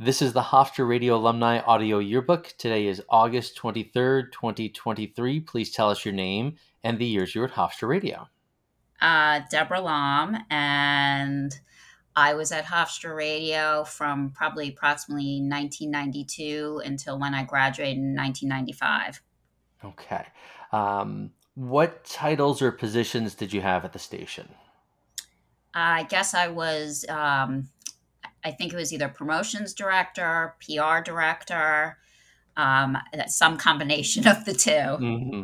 This is the Hofstra Radio Alumni Audio Yearbook. Today is August 23rd, 2023. Please tell us your name and the years you were at Hofstra Radio. Uh, Deborah Lom, and I was at Hofstra Radio from probably approximately 1992 until when I graduated in 1995. Okay. Um, what titles or positions did you have at the station? I guess I was, um, I think it was either promotions director, PR director, um, some combination of the 2 mm-hmm.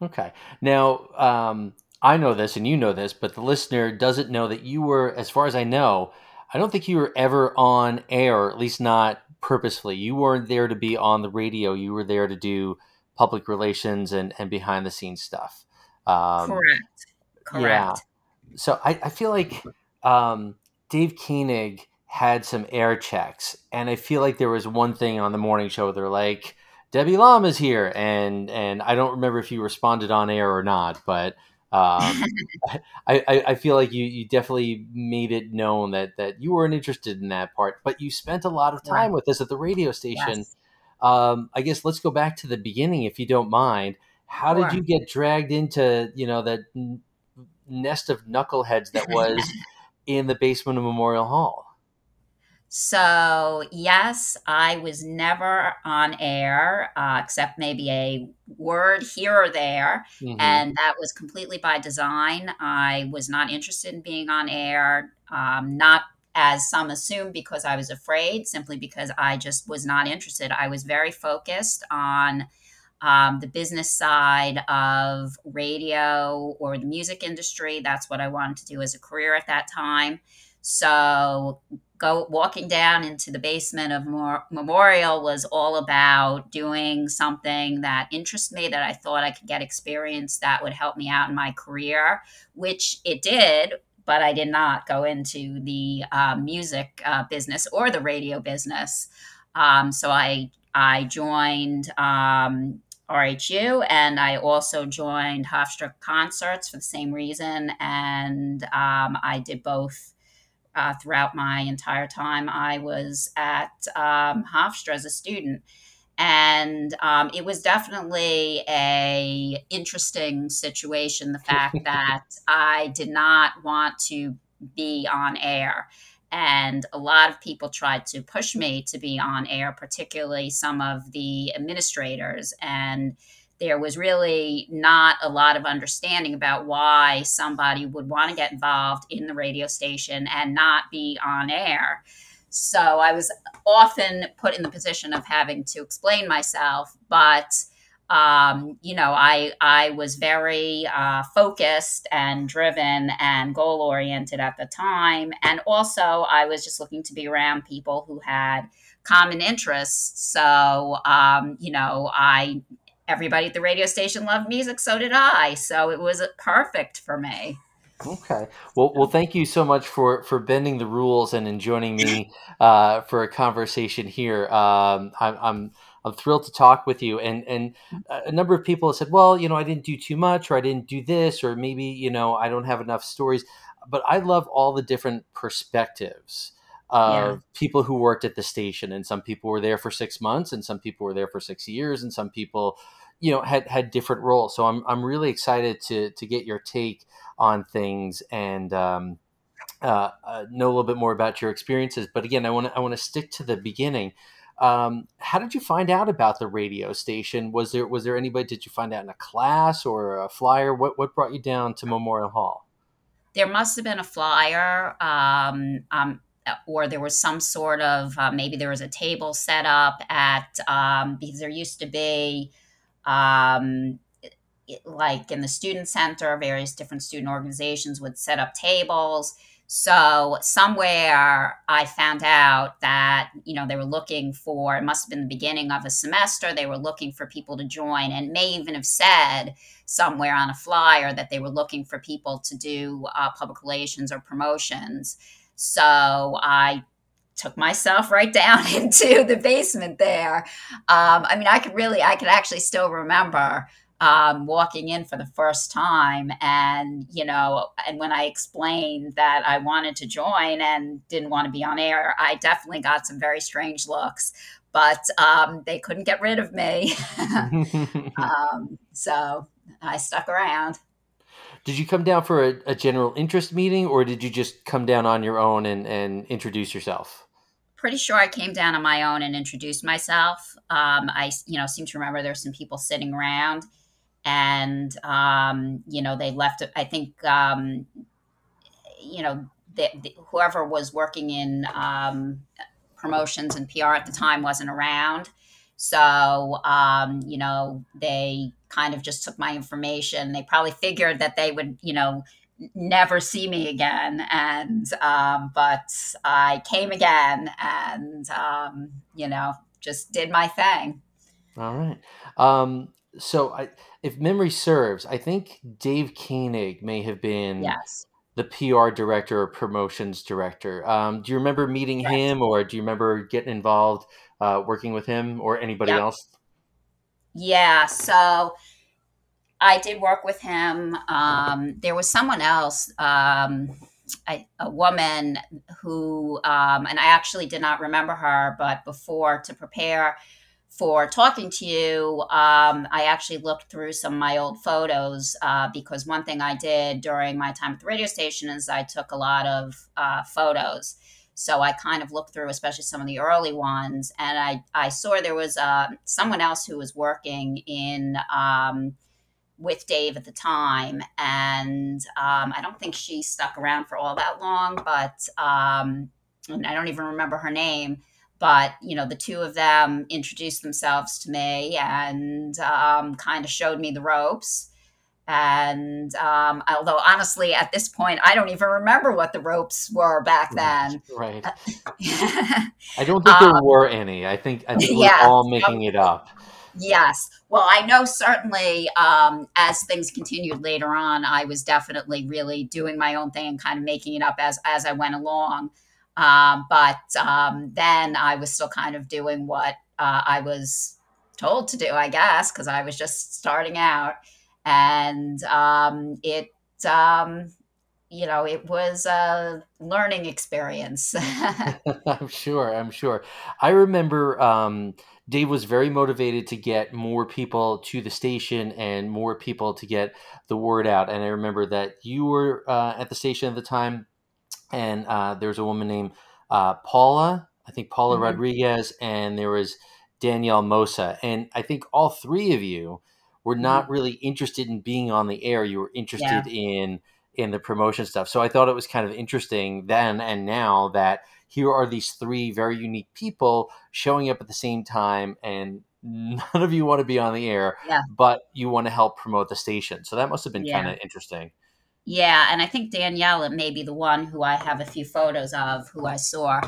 Okay. Now, um, I know this and you know this, but the listener doesn't know that you were, as far as I know, I don't think you were ever on air, at least not purposefully. You weren't there to be on the radio. You were there to do public relations and, and behind the scenes stuff. Um, Correct. Correct. Yeah. So I, I feel like um, Dave Koenig had some air checks, and I feel like there was one thing on the morning show. They're like, Debbie Lom is here, and and I don't remember if you responded on air or not, but um, I, I, I feel like you you definitely made it known that that you weren't interested in that part, but you spent a lot of time with us at the radio station. Yes. Um, I guess let's go back to the beginning, if you don't mind. How sure. did you get dragged into you know that nest of knuckleheads that was in the basement of Memorial Hall? So, yes, I was never on air, uh, except maybe a word here or there. Mm-hmm. And that was completely by design. I was not interested in being on air, um, not as some assume because I was afraid, simply because I just was not interested. I was very focused on um, the business side of radio or the music industry. That's what I wanted to do as a career at that time. So go walking down into the basement of Memorial was all about doing something that interests me that I thought I could get experience that would help me out in my career, which it did. But I did not go into the uh, music uh, business or the radio business. Um, so I I joined um, RHU and I also joined Hofstra Concerts for the same reason. And um, I did both uh, throughout my entire time I was at um, Hofstra as a student. And um, it was definitely a interesting situation. The fact that I did not want to be on air, and a lot of people tried to push me to be on air, particularly some of the administrators. And there was really not a lot of understanding about why somebody would want to get involved in the radio station and not be on air. So I was often put in the position of having to explain myself, but um, you know, I I was very uh, focused and driven and goal oriented at the time, and also I was just looking to be around people who had common interests. So um, you know, I everybody at the radio station loved music, so did I. So it was perfect for me. Okay. Well, well, thank you so much for for bending the rules and in joining me uh, for a conversation here. Um, I'm, I'm I'm thrilled to talk with you. And and a number of people have said, well, you know, I didn't do too much, or I didn't do this, or maybe you know, I don't have enough stories. But I love all the different perspectives of yeah. people who worked at the station, and some people were there for six months, and some people were there for six years, and some people you know had had different roles. So I'm I'm really excited to to get your take on things and um, uh, uh, know a little bit more about your experiences. But again, I want to I want to stick to the beginning. Um, how did you find out about the radio station? Was there was there anybody? Did you find out in a class or a flyer? What what brought you down to Memorial Hall? There must have been a flyer. Um, um, or there was some sort of uh, maybe there was a table set up at um, because there used to be um, like in the student center, various different student organizations would set up tables. So somewhere I found out that, you know, they were looking for, it must have been the beginning of a semester, they were looking for people to join and may even have said somewhere on a flyer that they were looking for people to do uh, public relations or promotions. So I took myself right down into the basement there. Um, I mean, I could really, I could actually still remember um, walking in for the first time. And, you know, and when I explained that I wanted to join and didn't want to be on air, I definitely got some very strange looks. But um, they couldn't get rid of me. um, so I stuck around. Did you come down for a, a, general interest meeting or did you just come down on your own and, and introduce yourself? Pretty sure I came down on my own and introduced myself. Um, I, you know, seem to remember there were some people sitting around and um, you know they left. I think um, you know the, the, whoever was working in um, promotions and PR at the time wasn't around. So, um, you know, they kind of just took my information. They probably figured that they would, you know, never see me again. And, um, but I came again and, um, you know, just did my thing. All right. Um, so I, if memory serves, I think Dave Koenig may have been yes. the PR director or promotions director. Um, do you remember meeting him, or do you remember getting involved uh, working with him, or anybody yep. else? Yeah. So I did work with him. Um, there was someone else. Um, a, a, woman who, um, and I actually did not remember her, but before to prepare for talking to you, um, I actually looked through some of my old photos uh, because one thing I did during my time at the radio station is I took a lot of uh, photos. So I kind of looked through, especially some of the early ones, and I, I saw there was uh, someone else who was working in um, with Dave at the time, and um, I don't think she stuck around for all that long, but um, and I don't even remember her name but you know the two of them introduced themselves to me and um, kind of showed me the ropes. And um, although honestly at this point i don't even remember what the ropes were back then. right, i don't think there um, were any. I think i think we're all making it up yes well i know certainly um, as things continued later on i was definitely really doing my own thing and kind of making it up as as i went along um, but um, then I was still kind of doing what uh, I was told to do, I guess, because I was just starting out. And um, it, um, you know, it was a learning experience. I'm sure. I'm sure. I remember um, Dave was very motivated to get more people to the station and more people to get the word out. And I remember that you were uh, at the station at the time and uh, there's a woman named uh, Paula, I think Paula mm-hmm. Rodriguez, and there was Danielle Mosa, and I think all three of you were not mm-hmm. really interested in being on the air. You were interested yeah. in in the promotion stuff. So I thought it was kind of interesting then and now that here are these three very unique people showing up at the same time and none of you want to be on the air, yeah. but you want to help promote the station. So that must have been yeah. kind of interesting. Yeah, and I think Danielle may be the one who I have a few photos of who I saw.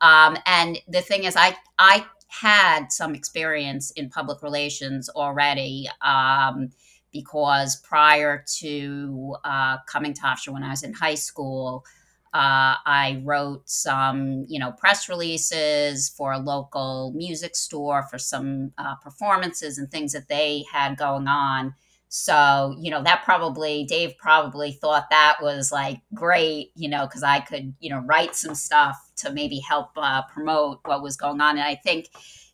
Um, and the thing is, I I had some experience in public relations already um, because prior to uh, coming to Hofstra when I was in high school, uh, I wrote some, you know, press releases for a local music store for some uh, performances and things that they had going on. So, you know, that probably, Dave probably thought that was like great, you know, because I could, you know, write some stuff to maybe help uh, promote what was going on. And I think,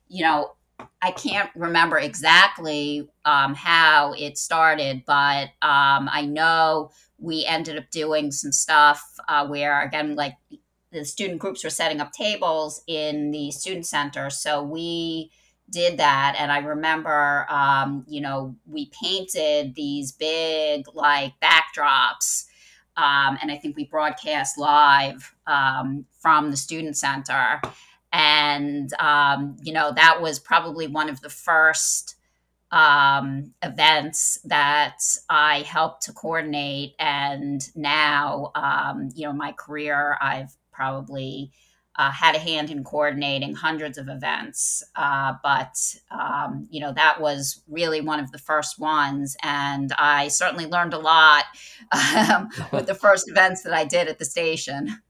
you know, I can't remember exactly um, how it started, but um, I know we ended up doing some stuff uh, where, again, like the student groups were setting up tables in the student center. So we, did that and i remember um, you know we painted these big like backdrops um, and i think we broadcast live um, from the student center and um, you know that was probably one of the first um, events that i helped to coordinate. And now um, you know my career i've probably uh, had a hand in coordinating hundreds of events, uh, but um, you know that was really one of the first ones, and I certainly learned a lot um, with the first events that I did at the station.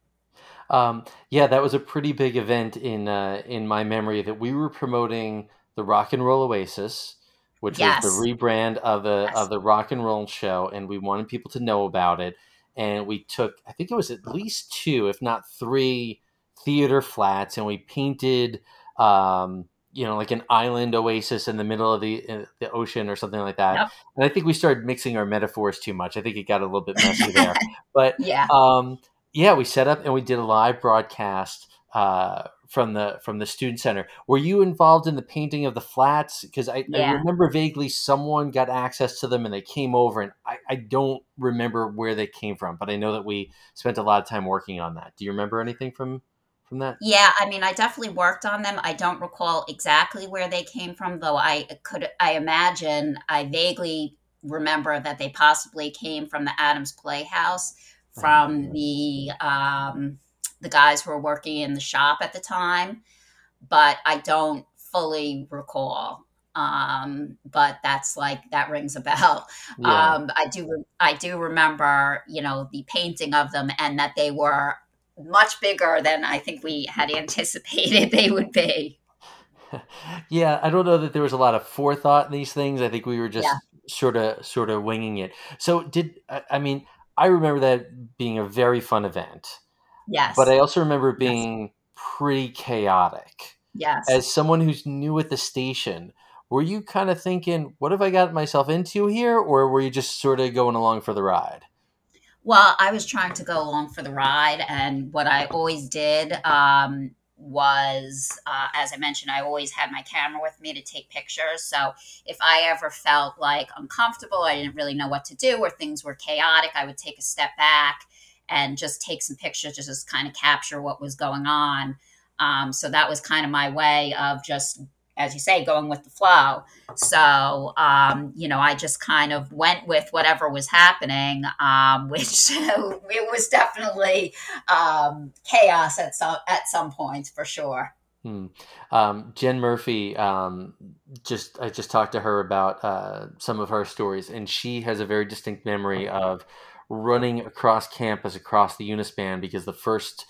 Um, yeah, that was a pretty big event in uh, in my memory that we were promoting the Rock and Roll Oasis, which Yes. was the rebrand of the Yes. of the rock and roll show, and we wanted people to know about it. And we took, I think it was at least two, if not three, theater flats, and we painted, um, you know, like an island oasis in the middle of the uh, the ocean or something like that. Yep. And I think we started mixing our metaphors too much. I think it got a little bit messy there, but Yeah. um, yeah, we set up and we did a live broadcast uh, from the from the student center. Were you involved in the painting of the flats? Because I, I remember vaguely someone got access to them and they came over, and I, I don't remember where they came from, but I know that we spent a lot of time working on that. Do you remember anything from from that? Yeah, I mean, I definitely worked on them. I don't recall exactly where they came from, though. I could, I imagine, I vaguely remember that they possibly came from the Adams Playhouse, from the um, the guys who were working in the shop at the time, but I don't fully recall. Um, but that's like that rings a bell. Yeah. Um, I do, I do remember, you know, the painting of them, and that they were much bigger than I think we had anticipated they would be. yeah, I don't know that there was a lot of forethought in these things. I think we were just sort of sort of winging it. So did I I mean, I remember that being a very fun event, Yes. but I also remember being pretty chaotic. yes. As someone who's new at the station, were you kind of thinking, what have I got myself into here? Or were you just sort of going along for the ride? Well, I was trying to go along for the ride, and what I always did um, was, uh, as I mentioned, I always had my camera with me to take pictures. So if I ever felt like uncomfortable, I didn't really know what to do, or things were chaotic, I would take a step back and just take some pictures to just kind of capture what was going on. Um, so that was kind of my way of just, as you say, going with the flow. So, um, you know, I just kind of went with whatever was happening, um, which it was definitely um, chaos at some at some points for sure. Hmm. Um, Jen Murphy, um, just I just talked to her about uh, some of her stories, and she has a very distinct memory of running across campus, across the Unispan, because the first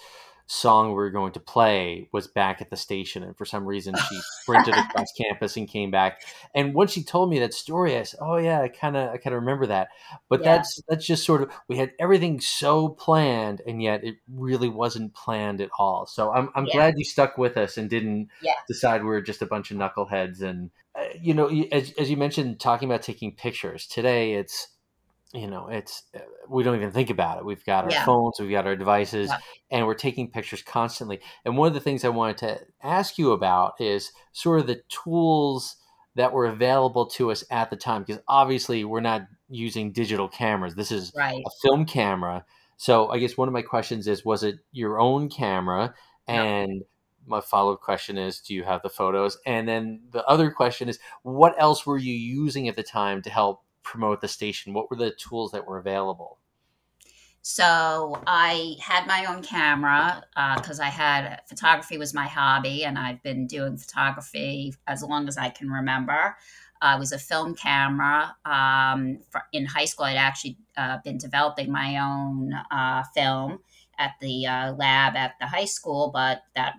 song we were going to play was back at the station, and for some reason she sprinted across campus and came back. And once she told me that story, I said, "Oh yeah, I kind of I kind of remember that." But Yeah. that's that's just sort of we had everything so planned, and yet it really wasn't planned at all. So I'm I'm Yeah. glad you stuck with us and didn't Yeah. decide we were just a bunch of knuckleheads. And uh, you know, as as you mentioned, talking about taking pictures today, it's you know it's uh, we don't even think about it. We've got our Yeah. phones we've got our devices Yeah. and we're taking pictures constantly. And one of the things i wanted to ask you about is sort of the tools that were available to us at the time because obviously we're not using digital cameras. This is Right. a film camera. So i guess one of my questions is was it your own camera? And my follow-up question is do you have the photos? And then the other question is what else were you using at the time to help promote the station what were the tools that were available So I had my own camera because I had photography was my hobby, and I've been doing photography as long as I can remember. Uh, it was a film camera. Um, for, in high school, I'd actually uh, been developing my own uh, film at the uh, lab at the high school, but that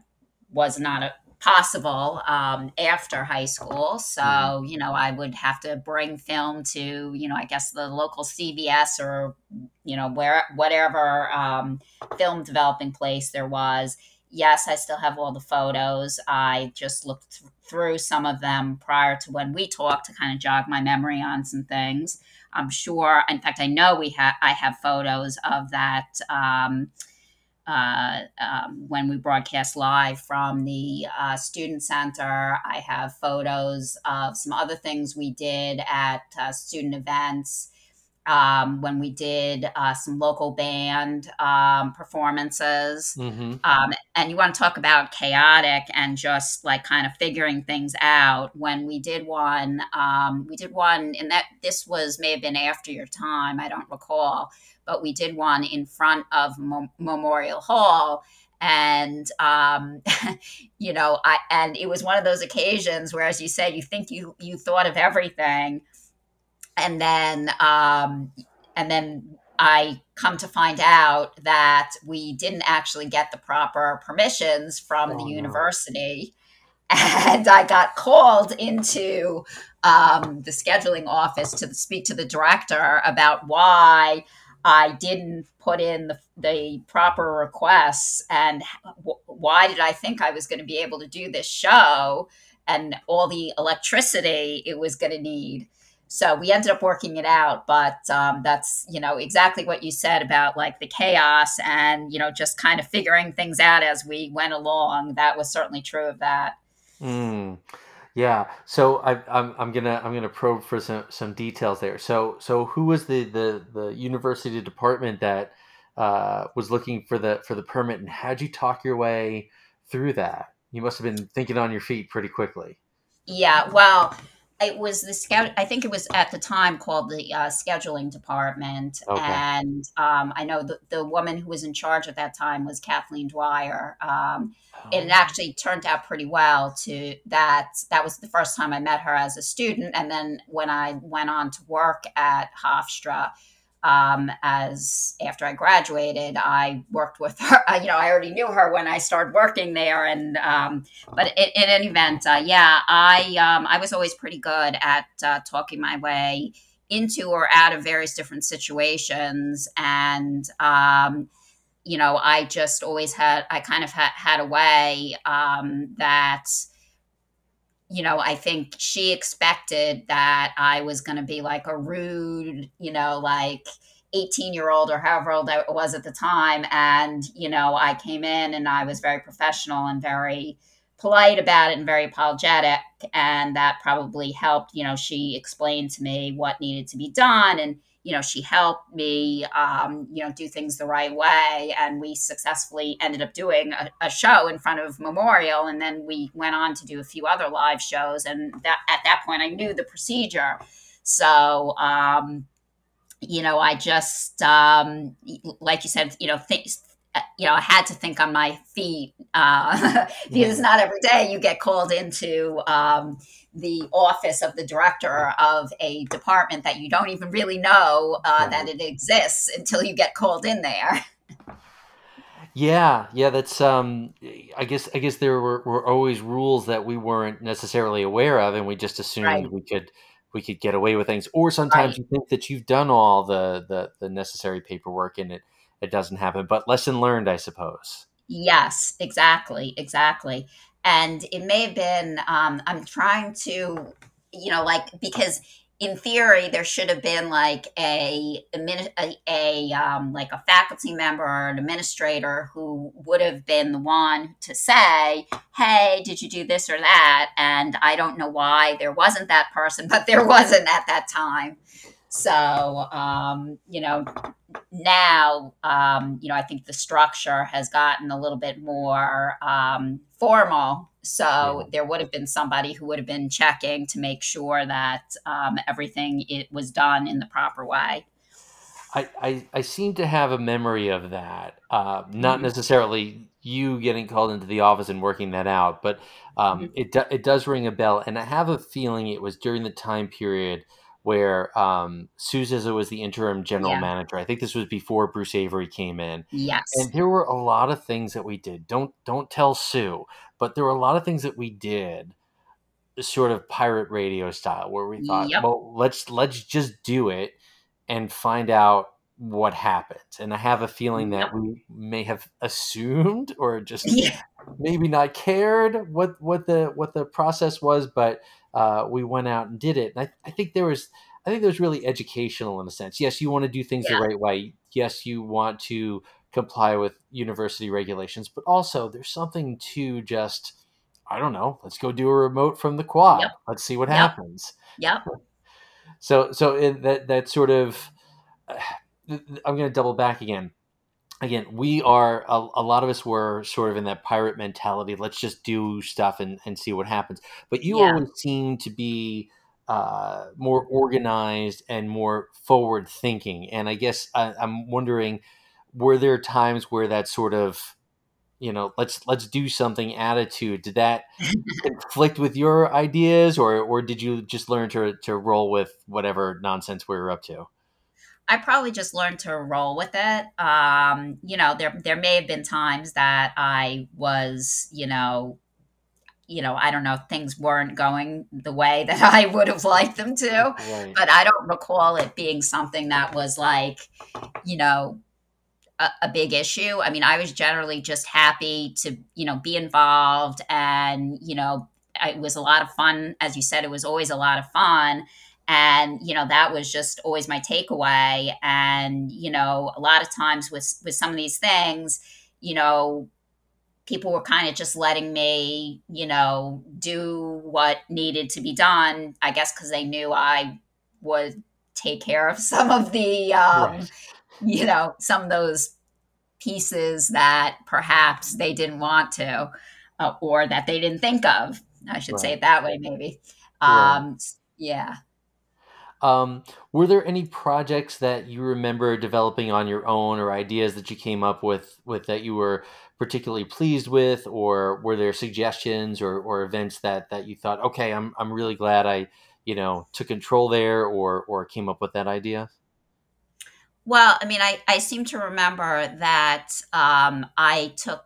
was not a, possible um, after high school. So, Mhm. you know, I would have to bring film to, you know, I guess the local CVS or, you know, where whatever um, film developing place there was. Yes, I still have all the photos. I just looked th- through some of them prior to when we talked to kind of jog my memory on some things. I'm sure. In fact, I know we have. I have photos of that. Um, uh, um, when we broadcast live from the uh, student center. I have photos of some other things we did at uh, student events. Um, when we did uh, some local band um, performances. mm-hmm. Um, and you want to talk about chaotic and just like kind of figuring things out. When we did one, um, we did one, and that this was may have been after your time, I don't recall, but we did one in front of Mo- Memorial Hall. And um, you know, I and it was one of those occasions where, as you said, you think you you thought of everything, and then um, and then I come to find out that we didn't actually get the proper permissions from Oh, the no. university. and I got called into um, the scheduling office to speak to the director about why I didn't put in the, the proper requests and why did I think I was going to be able to do this show and all the electricity it was going to need. So we ended up working it out, but um, that's you know exactly what you said about like the chaos and you know just kind of figuring things out as we went along. That was certainly true of that. Mm. Yeah. So I, am I'm, I'm gonna I'm gonna probe for some some details there. So so who was the the the university department that uh, was looking for the for the permit, and how'd you talk your way through that? You must have been thinking on your feet pretty quickly. Yeah. Well, it was the scout. I think it was at the time called the uh, scheduling department, okay. and um, I know the the woman who was in charge at that time was Kathleen Dwyer. Um, it oh. actually turned out pretty well. To that, that was the first time I met her as a student, and then when I went on to work at Hofstra, um, as after I graduated, I worked with her. You know, I already knew her when I started working there, and um, but in, in, any event, uh, yeah, I um, I was always pretty good at uh, talking my way into or out of various different situations, and um, you know, I just always had I kind of had had a way um, that you know, I think she expected that I was going to be like a rude, you know, like 18 year old or however old I was at the time. And, you know, I came in and I was very professional and very polite about it and very apologetic. And that probably helped. You know, she explained to me what needed to be done. And, you know, she helped me, um, you know, do things the right way. And we successfully ended up doing a, a, show in front of Memorial. And then we went on to do a few other live shows. And that, at that point, I knew the procedure. So, um, you know, I just, um, like you said, you know, things, you know, I had to think on my feet uh, because yeah. not every day you get called into, um, the office of the director of a department that you don't even really know uh, right. that it exists until you get called in there. Yeah, yeah, that's um I guess I guess there were, were always rules that we weren't necessarily aware of and we just assumed right. we could we could get away with things. Or sometimes right. you think that you've done all the, the the necessary paperwork and it it doesn't happen. But lesson learned, I suppose. Yes, exactly, exactly and it may have been um, i'm trying to you know like because in theory there should have been like a a, a um, like a faculty member or an administrator who would have been the one to say hey did you do this or that? And i don't know why there wasn't that person but there wasn't at that time so, um, you know, now, um, you know, I think the structure has gotten a little bit more um, formal. So there would have been somebody who would have been checking to make sure that um, everything it was done in the proper way. I, I, I seem to have a memory of that. Uh, not mm-hmm. necessarily you getting called into the office and working that out, but um, mm-hmm. it do, it does ring a bell. And I have a feeling it was during the time period where um, Sue Zizzo was the interim general yeah. manager. I think this was before Bruce Avery came in. Yes, and there were a lot of things that we did. Don't don't tell Sue, but there were a lot of things that we did, sort of pirate radio style, where we thought, yep. well, let's let's just do it and find out what happens. And I have a feeling that we may have assumed or just yeah. maybe not cared what what the what the process was, but uh, we went out and did it. And I, I think there was, I think there was really educational in a sense. Yes, you want to do things yeah. the right way. Yes, you want to comply with university regulations, but also there's something to just, I don't know, let's go do a remote from the quad. Yep. Let's see what yep. happens. Yeah. So, so in that that sort of, I'm going to double back again again, we are a, a, lot of us were sort of in that pirate mentality. Let's just do stuff and, and see what happens. But you yeah. always seem to be uh, more organized and more forward thinking. And I guess I, I'm wondering, were there times where that sort of you know let's let's do something attitude did that conflict with your ideas or or did you just learn to to roll with whatever nonsense we were up to I probably just learned to roll with it. Um, you know, there there may have been times that I was, you know, you know, I don't know, things weren't going the way that I would have liked them to. Right. But I don't recall it being something that was like, you know, a, a, big issue. I mean, I was generally just happy to, you know, be involved and, you know, it was a lot of fun. As you said, it was always a lot of fun. And, you know, that was just always my takeaway. And, you know, a lot of times with, with some of these things, you know, people were kind of just letting me, you know, do what needed to be done. I guess because they knew I would take care of some of the, um, right. you know, some of those pieces that perhaps they didn't want to uh, or that they didn't think of. I should right. say it that way, maybe. Um, yeah. Um, were there any projects that you remember developing on your own or ideas that you came up with with that you were particularly pleased with? Or were there suggestions or, or events that that you thought okay I'm, I'm really glad I you know took control there or or came up with that idea? Well I mean I, I seem to remember that um, I took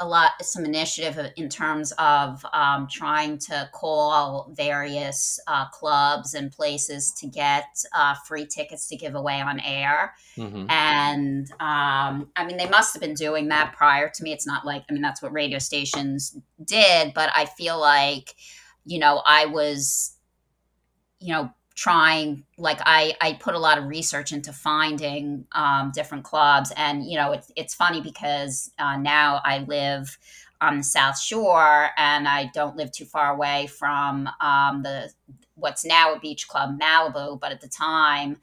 a lot some initiative in terms of um, trying to call various uh, clubs and places to get uh, free tickets to give away on air mm-hmm. and um, i mean they must have been doing that prior to me it's not like i mean that's what radio stations did but i feel like you know i was you know trying like i i put a lot of research into finding um, different clubs. And you know it's it's funny because uh, now i live on the south shore and i don't live too far away from um, the what's now a beach club malibu. But at the time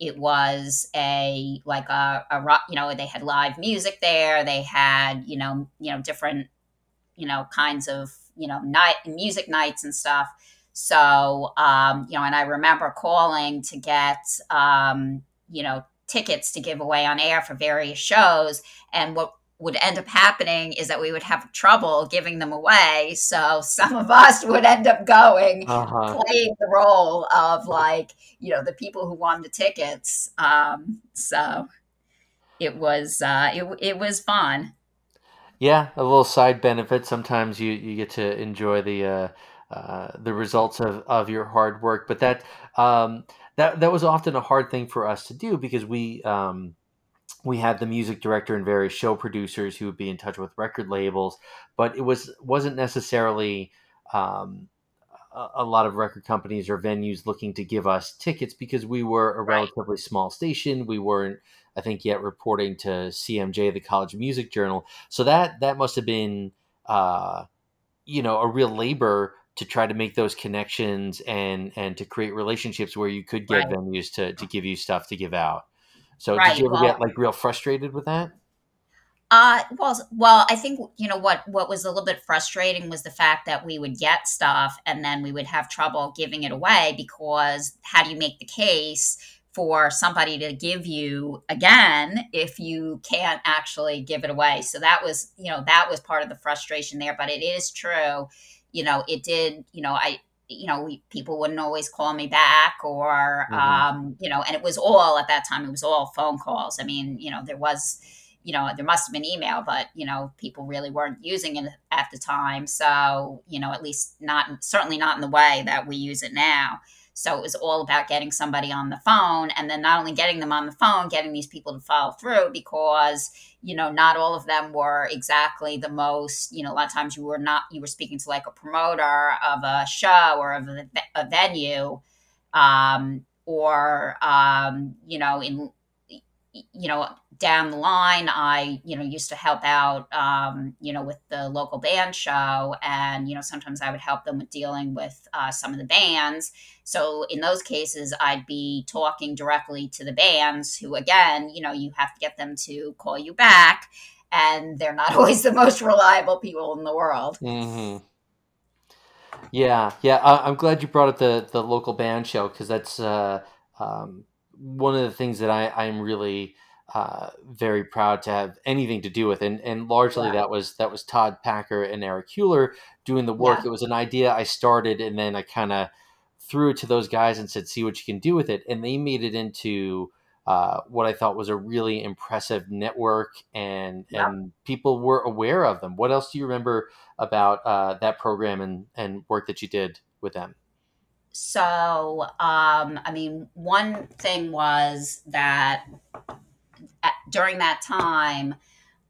it was a like a, a rock you know they had live music there. They had you know you know different you know kinds of you know night music nights and stuff so, um, you know, and I remember calling to get, um, you know, tickets to give away on air for various shows. And what would end up happening is that we would have trouble giving them away. So some of us would end up going, uh-huh. playing the role of like, you know, the people who won the tickets. Um, so it was, uh, it, it was fun. Yeah, a little side benefit. Sometimes you, you get to enjoy the, uh, uh, the results of, of your hard work. But that um, that that was often a hard thing for us to do because we um, we had the music director and various show producers who would be in touch with record labels, but it was wasn't necessarily um, a, a, lot of record companies or venues looking to give us tickets because we were a relatively right. small station. We weren't, I think, yet reporting to CMJ, the College Music Journal. So that that must have been, uh, you know, a real labor to try to make those connections and and to create relationships where you could get right. venues to to give you stuff to give out. So right. did you ever well, get like real frustrated with that? Uh, well, well, I think you know what what was a little bit frustrating was the fact that we would get stuff and then we would have trouble giving it away because how do you make the case for somebody to give you again if you can't actually give it away? So that was you know that was part of the frustration there. But it is true you know, it did, you know, I, you know, we, people wouldn't always call me back or, mm-hmm. um, you know, and it was all at that time, it was all phone calls. I mean, you know, there was, you know, there must have been email, but, you know, people really weren't using it at the time. So, you know, at least not, certainly not in the way that we use it now. So it was all about getting somebody on the phone and then not only getting them on the phone, getting these people to follow through because, you know, not all of them were exactly the most, you know, a lot of times you were not, you were speaking to like a promoter of a show or of a, a venue um, or, um, you know, in, you know, down the line, I, you know, used to help out, um, you know, with the local band show. And, you know, sometimes I would help them with dealing with uh, some of the bands. So in those cases, I'd be talking directly to the bands who, again, you know, you have to get them to call you back. And they're not always the most reliable people in the world. Mm-hmm. Yeah, yeah. I, am glad you brought up the the local band show because that's uh, um, one of the things that I, I'm really uh, very proud to have anything to do with, and and largely yeah. that was that was Todd Packer and Eric Hewler doing the work. Yeah. It was an idea I started, and then I kind of threw it to those guys and said, "See what you can do with it," and they made it into uh, what I thought was a really impressive network, and Yep. and people were aware of them. What else do you remember about uh, that program and and work that you did with them? So, um, I mean, one thing was that at, during that time,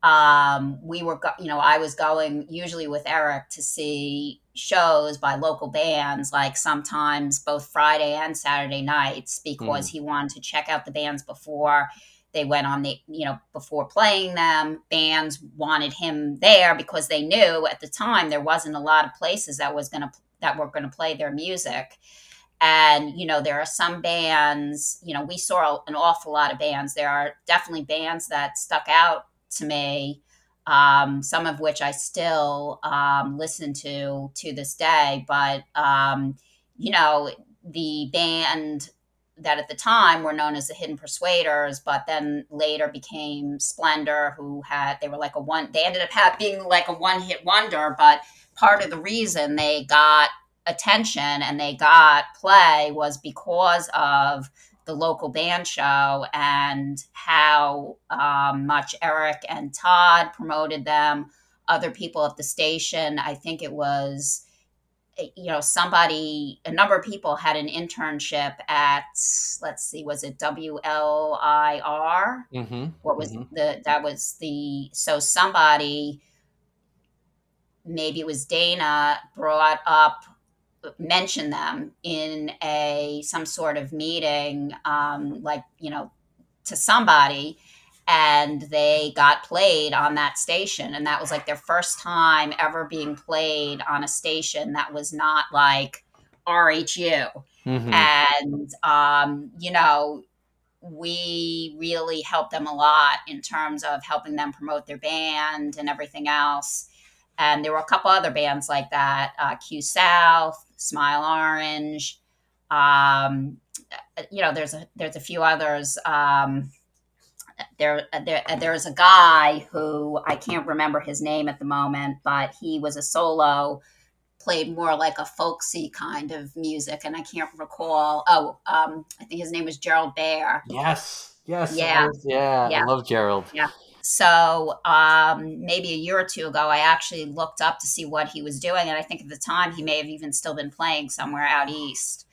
um, we were, go- you know, I was going usually with Eric to see shows by local bands, like sometimes both Friday and Saturday nights, because he wanted to check out the bands before they went on the, you know, before playing them. Bands wanted him there because they knew at the time there wasn't a lot of places that was going to that were going to play their music. And, you know, there are some bands, you know, we saw an awful lot of bands. There are definitely bands that stuck out to me, um, some of which I still um, listen to to this day. But, um, you know, the band that at the time were known as the Hidden Persuaders, but then later became Splender, who had, they were like a one, they ended up have, being like a one hit wonder, but part of the reason they got attention and they got play was because of the local band show and how um, much Eric and Todd promoted them. Other people at the station, I think it was, you know, somebody, a number of people had an internship at, let's see, was it WLIR? Mm-hmm. What was Mhm. the, that was the, so somebody, maybe it was Dana, brought up mentioned them in a some sort of meeting um, like you know to somebody and they got played on that station. And that was like their first time ever being played on a station that was not like rhu Mm-hmm. and um, you know we really helped them a lot in terms of helping them promote their band and everything else and there were a couple other bands like that uh, q south smile orange um, you know there's a there's a few others um, there there there's a guy who i can't remember his name at the moment but he was a solo played more like a folksy kind of music and i can't recall oh um, i think his name was gerald bear Yes. Yes. Yeah. Yeah. Yeah. I love Gerald. So um, maybe a year or two ago, I actually looked up to see what he was doing, and I think at the time he may have even still been playing somewhere out east.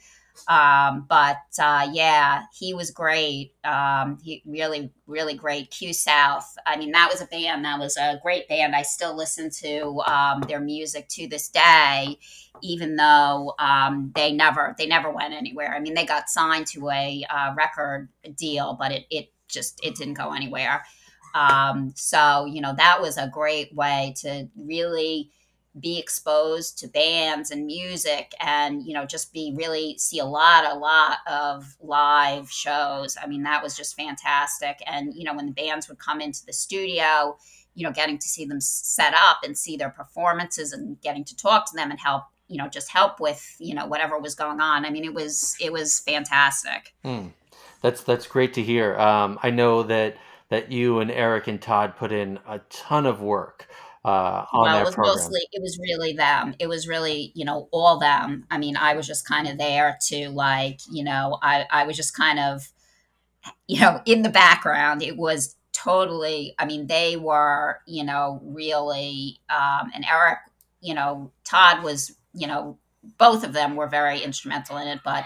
Um, but uh, yeah, he was great. Um, he really, really great. Q South. I mean, that was a band. That was a great band. I still listen to um, their music to this day, even though um, they never they never went anywhere. I mean, they got signed to a uh, record deal, but it it just it didn't go anywhere. Um, so you know that was a great way to really be exposed to bands and music and you know just be really see a lot a lot of live shows i mean that was just fantastic and you know when the bands would come into the studio you know getting to see them set up and see their performances and getting to talk to them and help you know just help with you know whatever was going on i mean it was it was fantastic Mm. That's that's great to hear. Um, I know that that you and Eric and Todd put in a ton of work uh, on well, that it was program. mostly it was really them. It was really you know all them. I mean, I was just kind of there to like you know I I was just kind of you know in the background. It was totally. I mean, they were you know really um, and Eric you know Todd was you know both of them were very instrumental in it, but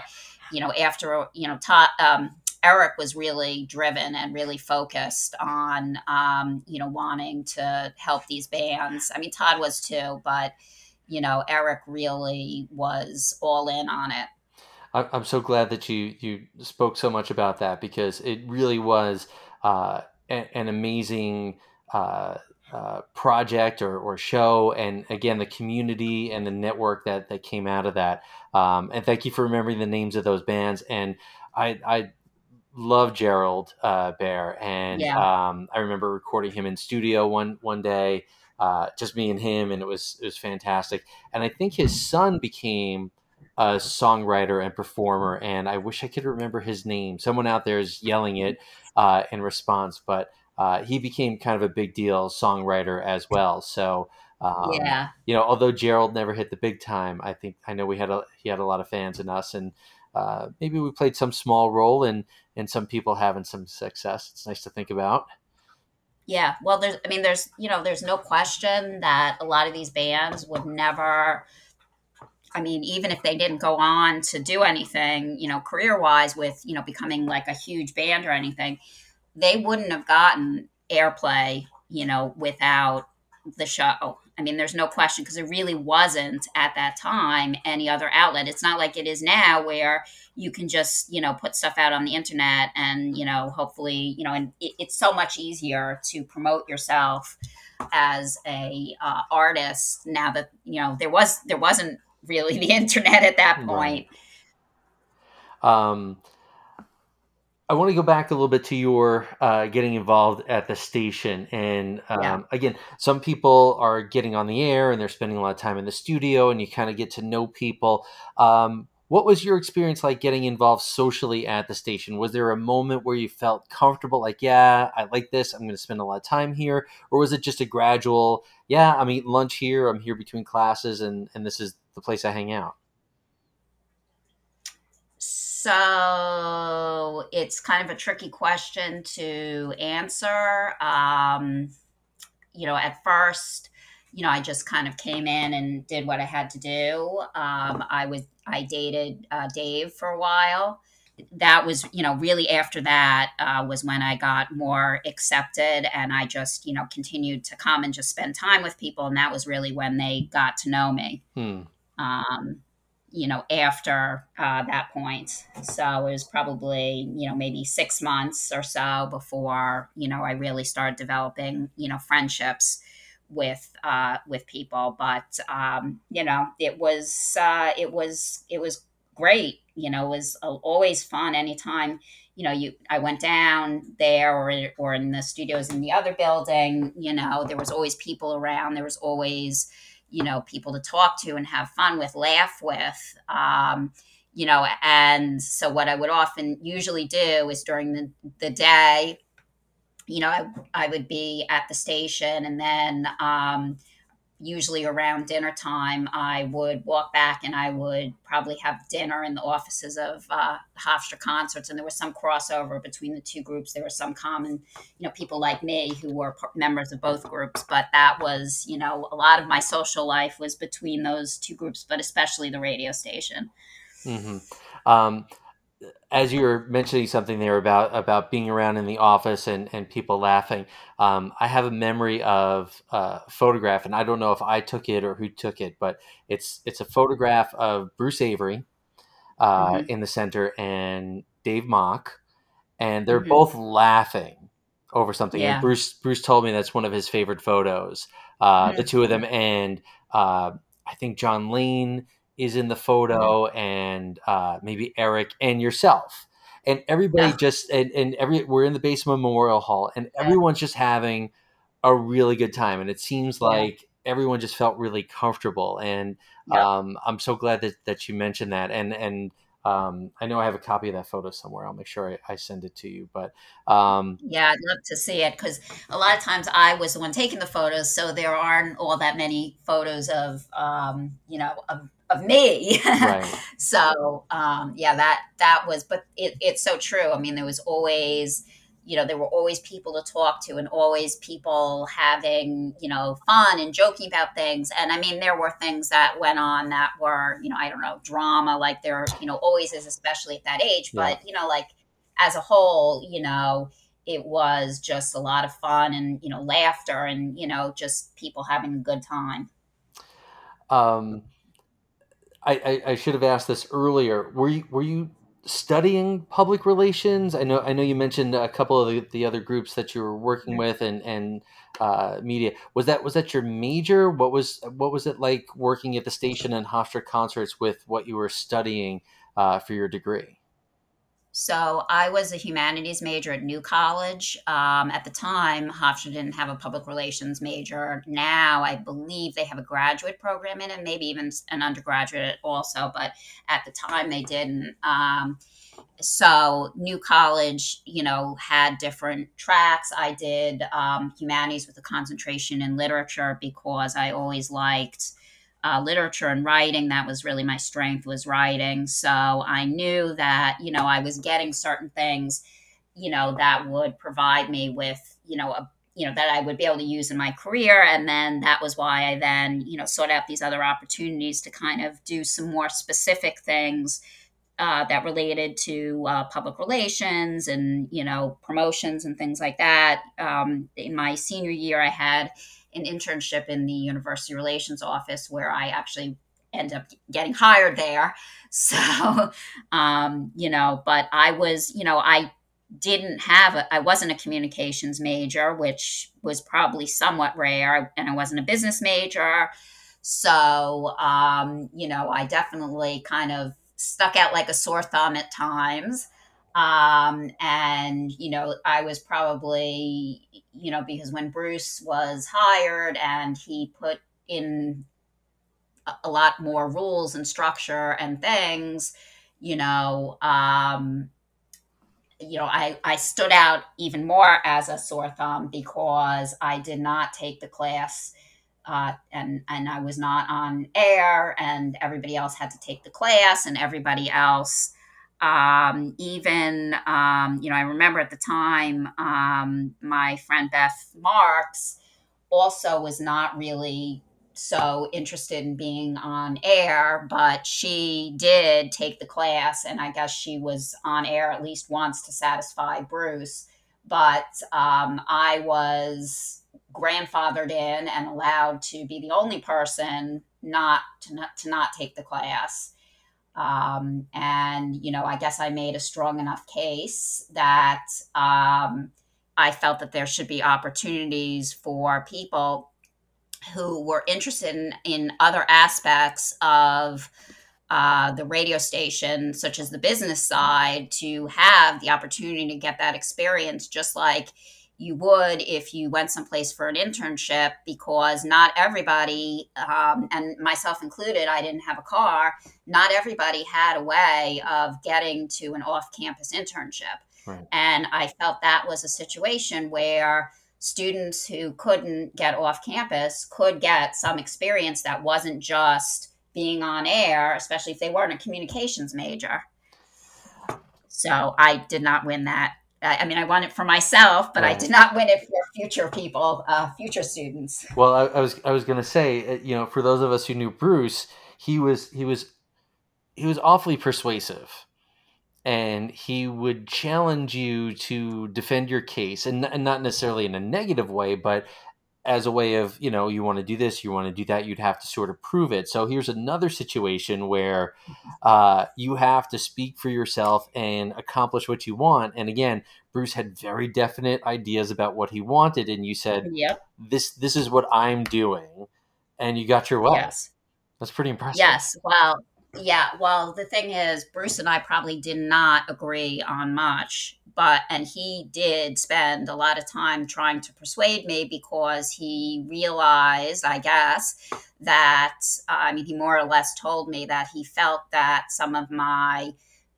you know after you know Todd. Um, Eric was really driven and really focused on, um, you know, wanting to help these bands. I mean, Todd was too, but you know, Eric really was all in on it. I'm so glad that you you spoke so much about that because it really was uh, an amazing uh, uh, project or, or show, and again the community and the network that that came out of that. Um, and thank you for remembering the names of those bands. And I I love Gerald uh, Bear, and Yeah. um, I remember recording him in studio one one day, uh, just me and him, and it was it was fantastic. And I think his son became a songwriter and performer, and I wish I could remember his name. Someone out there is yelling it uh, in response, but uh, he became kind of a big deal songwriter as well. So. Um, yeah, you know, although Gerald never hit the big time, I think I know we had a he had a lot of fans in us, and uh, maybe we played some small role in in some people having some success. It's nice to think about. Yeah, well, there's, I mean, there's, you know, there's no question that a lot of these bands would never, I mean, even if they didn't go on to do anything, you know, career wise with, you know, becoming like a huge band or anything, they wouldn't have gotten airplay, you know, without the show. I mean, there's no question because there really wasn't at that time any other outlet. It's not like it is now where you can just, you know, put stuff out on the internet and, you know, hopefully, you know, and it, it's so much easier to promote yourself as a uh, artist now that, you know, there was, there wasn't really the internet at that point. Right. Um, I want to go back a little bit to your uh, getting involved at the station. And um, yeah. again, some people are getting on the air and they're spending a lot of time in the studio, and you kind of get to know people. Um, what was your experience like getting involved socially at the station? Was there a moment where you felt comfortable, like, yeah, I like this, I'm going to spend a lot of time here? Or was it just a gradual, yeah, I'm eating lunch here, I'm here between classes, and, and this is the place I hang out? So it's kind of a tricky question to answer. Um, you know, at first, you know, I just kind of came in and did what I had to do. Um, I was I dated uh, Dave for a while. That was, you know, really after that uh, was when I got more accepted, and I just, you know, continued to come and just spend time with people, and that was really when they got to know me. Hmm. Um, you know, after uh, that point. So it was probably, you know, maybe six months or so before, you know, I really started developing, you know, friendships with uh, with people. But um, you know, it was uh, it was it was great. You know, it was always fun. Anytime you know, you I went down there or or in the studios in the other building. You know, there was always people around. There was always you know people to talk to and have fun with laugh with um, you know and so what i would often usually do is during the, the day you know I, I would be at the station and then um, usually around dinner time, I would walk back and I would probably have dinner in the offices of uh, Hofstra Concerts. And there was some crossover between the two groups. There were some common, you know, people like me who were members of both groups. But that was, you know, a lot of my social life was between those two groups, but especially the radio station. Mm-hmm. Um, as you were mentioning something there about about being around in the office and, and people laughing, um, I have a memory of a photograph, and I don't know if I took it or who took it, but it's it's a photograph of Bruce Avery uh, mm-hmm. in the center and Dave Mock, and they're mm-hmm. both laughing over something. Yeah. And Bruce Bruce told me that's one of his favorite photos. Uh, mm-hmm. The two of them, and uh, I think John Lane is in the photo and uh, maybe Eric and yourself. And everybody yeah. just and, and every we're in the basement Memorial Hall and yeah. everyone's just having a really good time. And it seems like yeah. everyone just felt really comfortable. And um, I'm so glad that, that you mentioned that. And and um, I know I have a copy of that photo somewhere. I'll make sure I, I send it to you. But um, yeah, I'd love to see it because a lot of times I was the one taking the photos, so there aren't all that many photos of um, you know of of me. Right. so um, yeah, that that was, but it, it's so true. I mean, there was always, you know, there were always people to talk to, and always people having, you know, fun and joking about things. And I mean, there were things that went on that were, you know, I don't know, drama, like there, you know, always is, especially at that age. Yeah. But you know, like as a whole, you know. It was just a lot of fun and you know laughter and you know just people having a good time. Um, I, I, I should have asked this earlier. Were you were you studying public relations? I know I know you mentioned a couple of the, the other groups that you were working with and and uh, media. Was that was that your major? What was what was it like working at the station and Hofstra concerts with what you were studying uh, for your degree? So I was a humanities major at New College. Um, at the time, Hofstra didn't have a public relations major. Now I believe they have a graduate program in it, maybe even an undergraduate also. But at the time, they didn't. Um, so New College, you know, had different tracks. I did um, humanities with a concentration in literature because I always liked uh, literature and writing. That was really my strength was writing. So I knew that you know I was getting certain things, you know, that would provide me with you know a you know that I would be able to use in my career, and then that was why I then you know sought out these other opportunities to kind of do some more specific things uh, that related to uh, public relations and you know promotions and things like that. Um, in my senior year, I had an internship in the university relations office where I actually ended up getting hired there. So, um, you know, but I was, you know, I didn't have I wasn't a communications major, which was probably somewhat rare, and I wasn't a business major. So, um, you know, I definitely kind of stuck out like a sore thumb at times. Um, and, you know, I was probably, you know, because when Bruce was hired and he put in a, lot more rules and structure and things, you know, um, you know, I, I stood out even more as a sore thumb because I did not take the class uh, and and I was not on air, and everybody else had to take the class, and everybody else, um, even um, you know, I remember at the time, um, my friend Beth Marks also was not really so interested in being on air, but she did take the class, and I guess she was on air at least once to satisfy Bruce. But um, I was grandfathered in and allowed to be the only person not to not, to not take the class. Um, and you know, I guess I made a strong enough case that um, I felt that there should be opportunities for people who were interested in, in other aspects of uh, the radio station, such as the business side, to have the opportunity to get that experience, just like you would if you went someplace for an internship because not everybody um, and myself included i didn't have a car not everybody had a way of getting to an off-campus internship. Right. and i felt that was a situation where students who couldn't get off campus could get some experience that wasn't just being on air especially if they weren't a communications major. So i did not win that I mean, I won it for myself, but right. I did not win it for future people, uh, future students. Well, I, I was I was going to say, uh, you know, for those of us who knew Bruce, he was he was he was awfully persuasive, and he would challenge you to defend your case, and, and not necessarily in a negative way, but as a way of you know you want to do this you want to do that you'd have to sort of prove it. So here's another situation where uh, you have to speak for yourself and accomplish what you want. And again bruce had very definite ideas about what he wanted and you said yep. This this is what i'm doing and you got your way yes. That's pretty impressive. Yes. Well yeah well the thing is bruce and i probably did not agree on much but and he did spend a lot of time trying to persuade me because he realized i guess that uh, i mean he more or less told me that he felt that some of my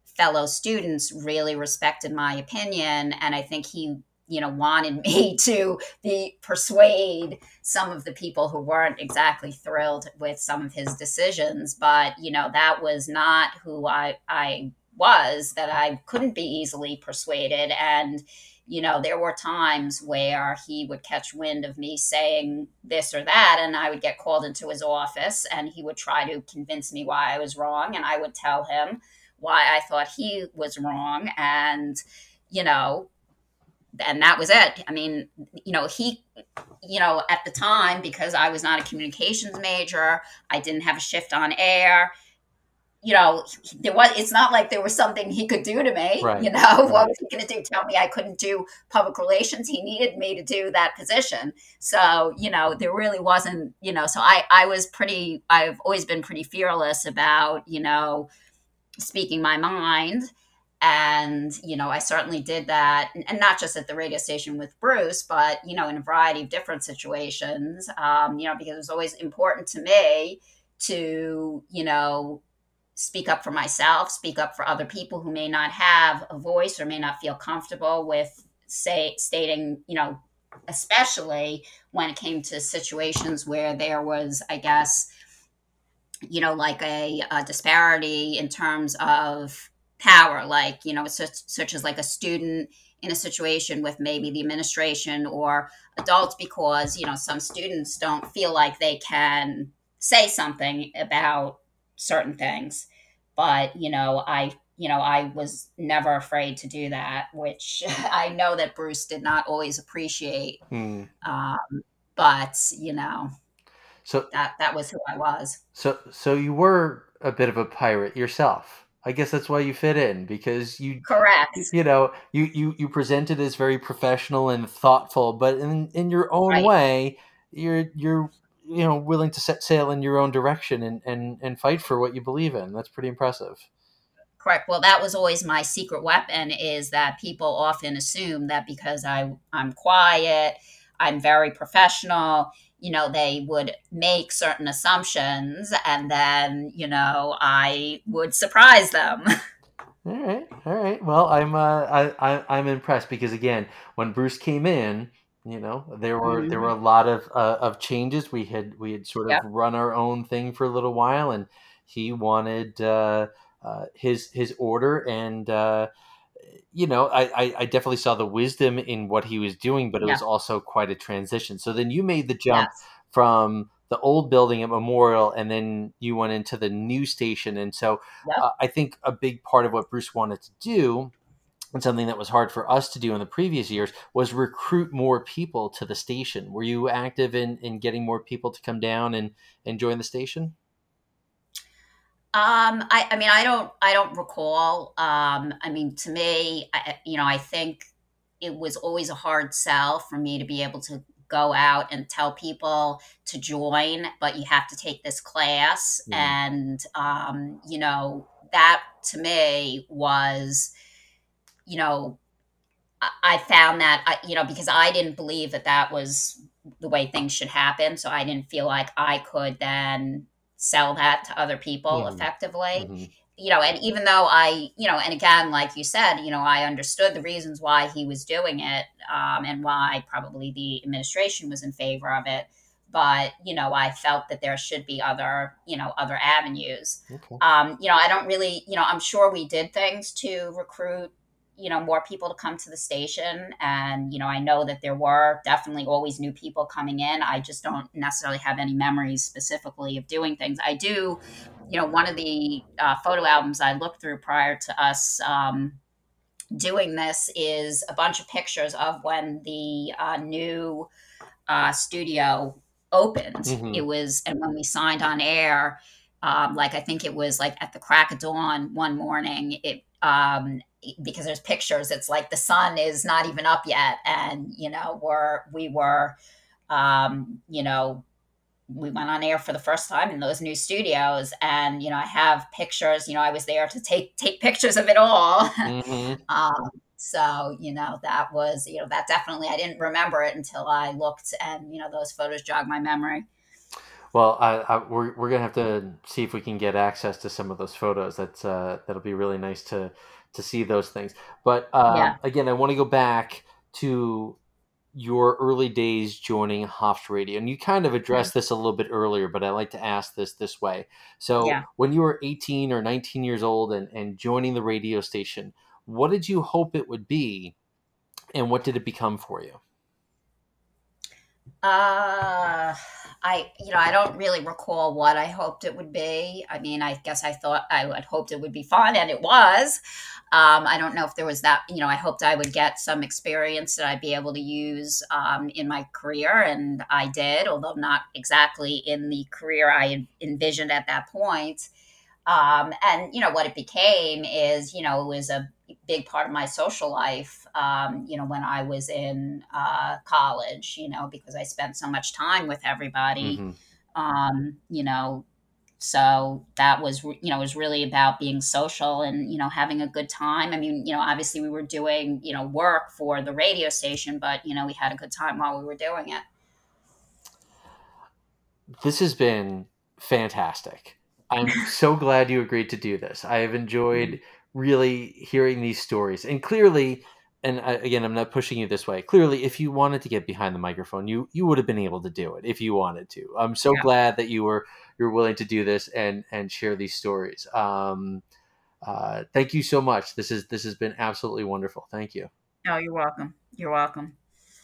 fellow students really respected my opinion and i think he you know wanted me to be persuade some of the people who weren't exactly thrilled with some of his decisions but you know that was not who i i was that I couldn't be easily persuaded. And, you know, there were times where he would catch wind of me saying this or that, and I would get called into his office and he would try to convince me why I was wrong. And I would tell him why I thought he was wrong. And, you know, and that was it. I mean, you know, he, you know, at the time, because I was not a communications major, I didn't have a shift on air you know, there was. It's not like there was something he could do to me. Right. You know, right. what was he going to do? Tell me I couldn't do public relations? He needed me to do that position. So you know, there really wasn't. You know, so I I was pretty. I've always been pretty fearless about you know speaking my mind and you know i certainly did that and not just at the radio station with bruce but you know in a variety of different situations um, you know because it was always important to me to you know speak up for myself, speak up for other people who may not have a voice or may not feel comfortable with say stating, you know, especially when it came to situations where there was, I guess, you know, like a, a disparity in terms of power, like, you know, such, such as like a student in a situation with maybe the administration or adults because, you know, some students don't feel like they can say something about certain things. But, you know, I you know, I was never afraid to do that, which I know that Bruce did not always appreciate. Hmm. Um, but you know, so that that was who I was. So so you were a bit of a pirate yourself. I guess that's why you fit in because you correct. You know, you you you presented as very professional and thoughtful, but in in your own right. way, you're you're you know willing to set sail in your own direction and and and fight for what you believe in. That's pretty impressive. Correct. Well, that was always my secret weapon is that people often assume that because I I'm quiet, I'm very professional, you know, they would make certain assumptions and then, you know, I would surprise them. All right, all right. Well, I'm uh, I, I I'm impressed because again, when Bruce came in, you know, there were mm-hmm. there were a lot of uh, of changes. We had we had sort of yep. run our own thing for a little while, and he wanted uh, uh, his his order and uh, you know I, I definitely saw the wisdom in what he was doing but it yeah. was also quite a transition so then you made the jump yes. from the old building at memorial and then you went into the new station and so yep. uh, i think a big part of what bruce wanted to do and something that was hard for us to do in the previous years was recruit more people to the station were you active in in getting more people to come down and and join the station um, I, I mean, I don't, I don't recall. Um, I mean, to me, I, you know, I think it was always a hard sell for me to be able to go out and tell people to join, but you have to take this class, mm. and um, you know, that to me was, you know, I, I found that, I, you know, because I didn't believe that that was the way things should happen, so I didn't feel like I could then sell that to other people mm-hmm. effectively. Mm-hmm. You know, and even though I, you know, and again, like you said, you know, I understood the reasons why he was doing it um, and why probably the administration was in favor of it. But you know, I felt that there should be other, you know, other avenues. Okay. Um, you know, I don't really, you know, I'm sure we did things to recruit you know more people to come to the station and you know i know that there were definitely always new people coming in i just don't necessarily have any memories specifically of doing things i do you know one of the uh, photo albums i looked through prior to us um, doing this is a bunch of pictures of when the uh, new uh, studio opened mm-hmm. it was and when we signed on air um, like I think it was like at the crack of dawn one morning. It um, because there's pictures it's like the sun is not even up yet and you know we're we were um you know we went on air for the first time in those new studios and you know i have pictures you know i was there to take take pictures of it all mm-hmm. um, so you know that was you know that definitely i didn't remember it until i looked and you know those photos jogged my memory well, I, I, we're, we're gonna have to see if we can get access to some of those photos. That's uh, that'll be really nice to to see those things. But uh, yeah. again, I want to go back to your early days joining Hofstra Radio, and you kind of addressed mm-hmm. this a little bit earlier, but I like to ask this this way. So, yeah. when you were 18 or 19 years old and, and joining the radio station, what did you hope it would be, and what did it become for you? Uh, I, you know, I don't really recall what I hoped it would be. I mean, I guess I thought I had hoped it would be fun, and it was. Um, I don't know if there was that, you know, I hoped I would get some experience that I'd be able to use um, in my career, and I did, although not exactly in the career I envisioned at that point. Um, and, you know, what it became is, you know, it was a big part of my social life, um, you know, when I was in uh, college, you know, because I spent so much time with everybody, mm-hmm. um, you know, so that was, you know, was really about being social and, you know, having a good time. I mean, you know, obviously we were doing, you know, work for the radio station, but, you know, we had a good time while we were doing it. This has been fantastic. I'm so glad you agreed to do this. I have enjoyed mm-hmm really hearing these stories and clearly and I, again i'm not pushing you this way clearly if you wanted to get behind the microphone you you would have been able to do it if you wanted to i'm so yeah. glad that you were you're willing to do this and and share these stories. Um, uh, thank you so much. This is this has been absolutely wonderful. Thank you. Oh, you're welcome. You're welcome.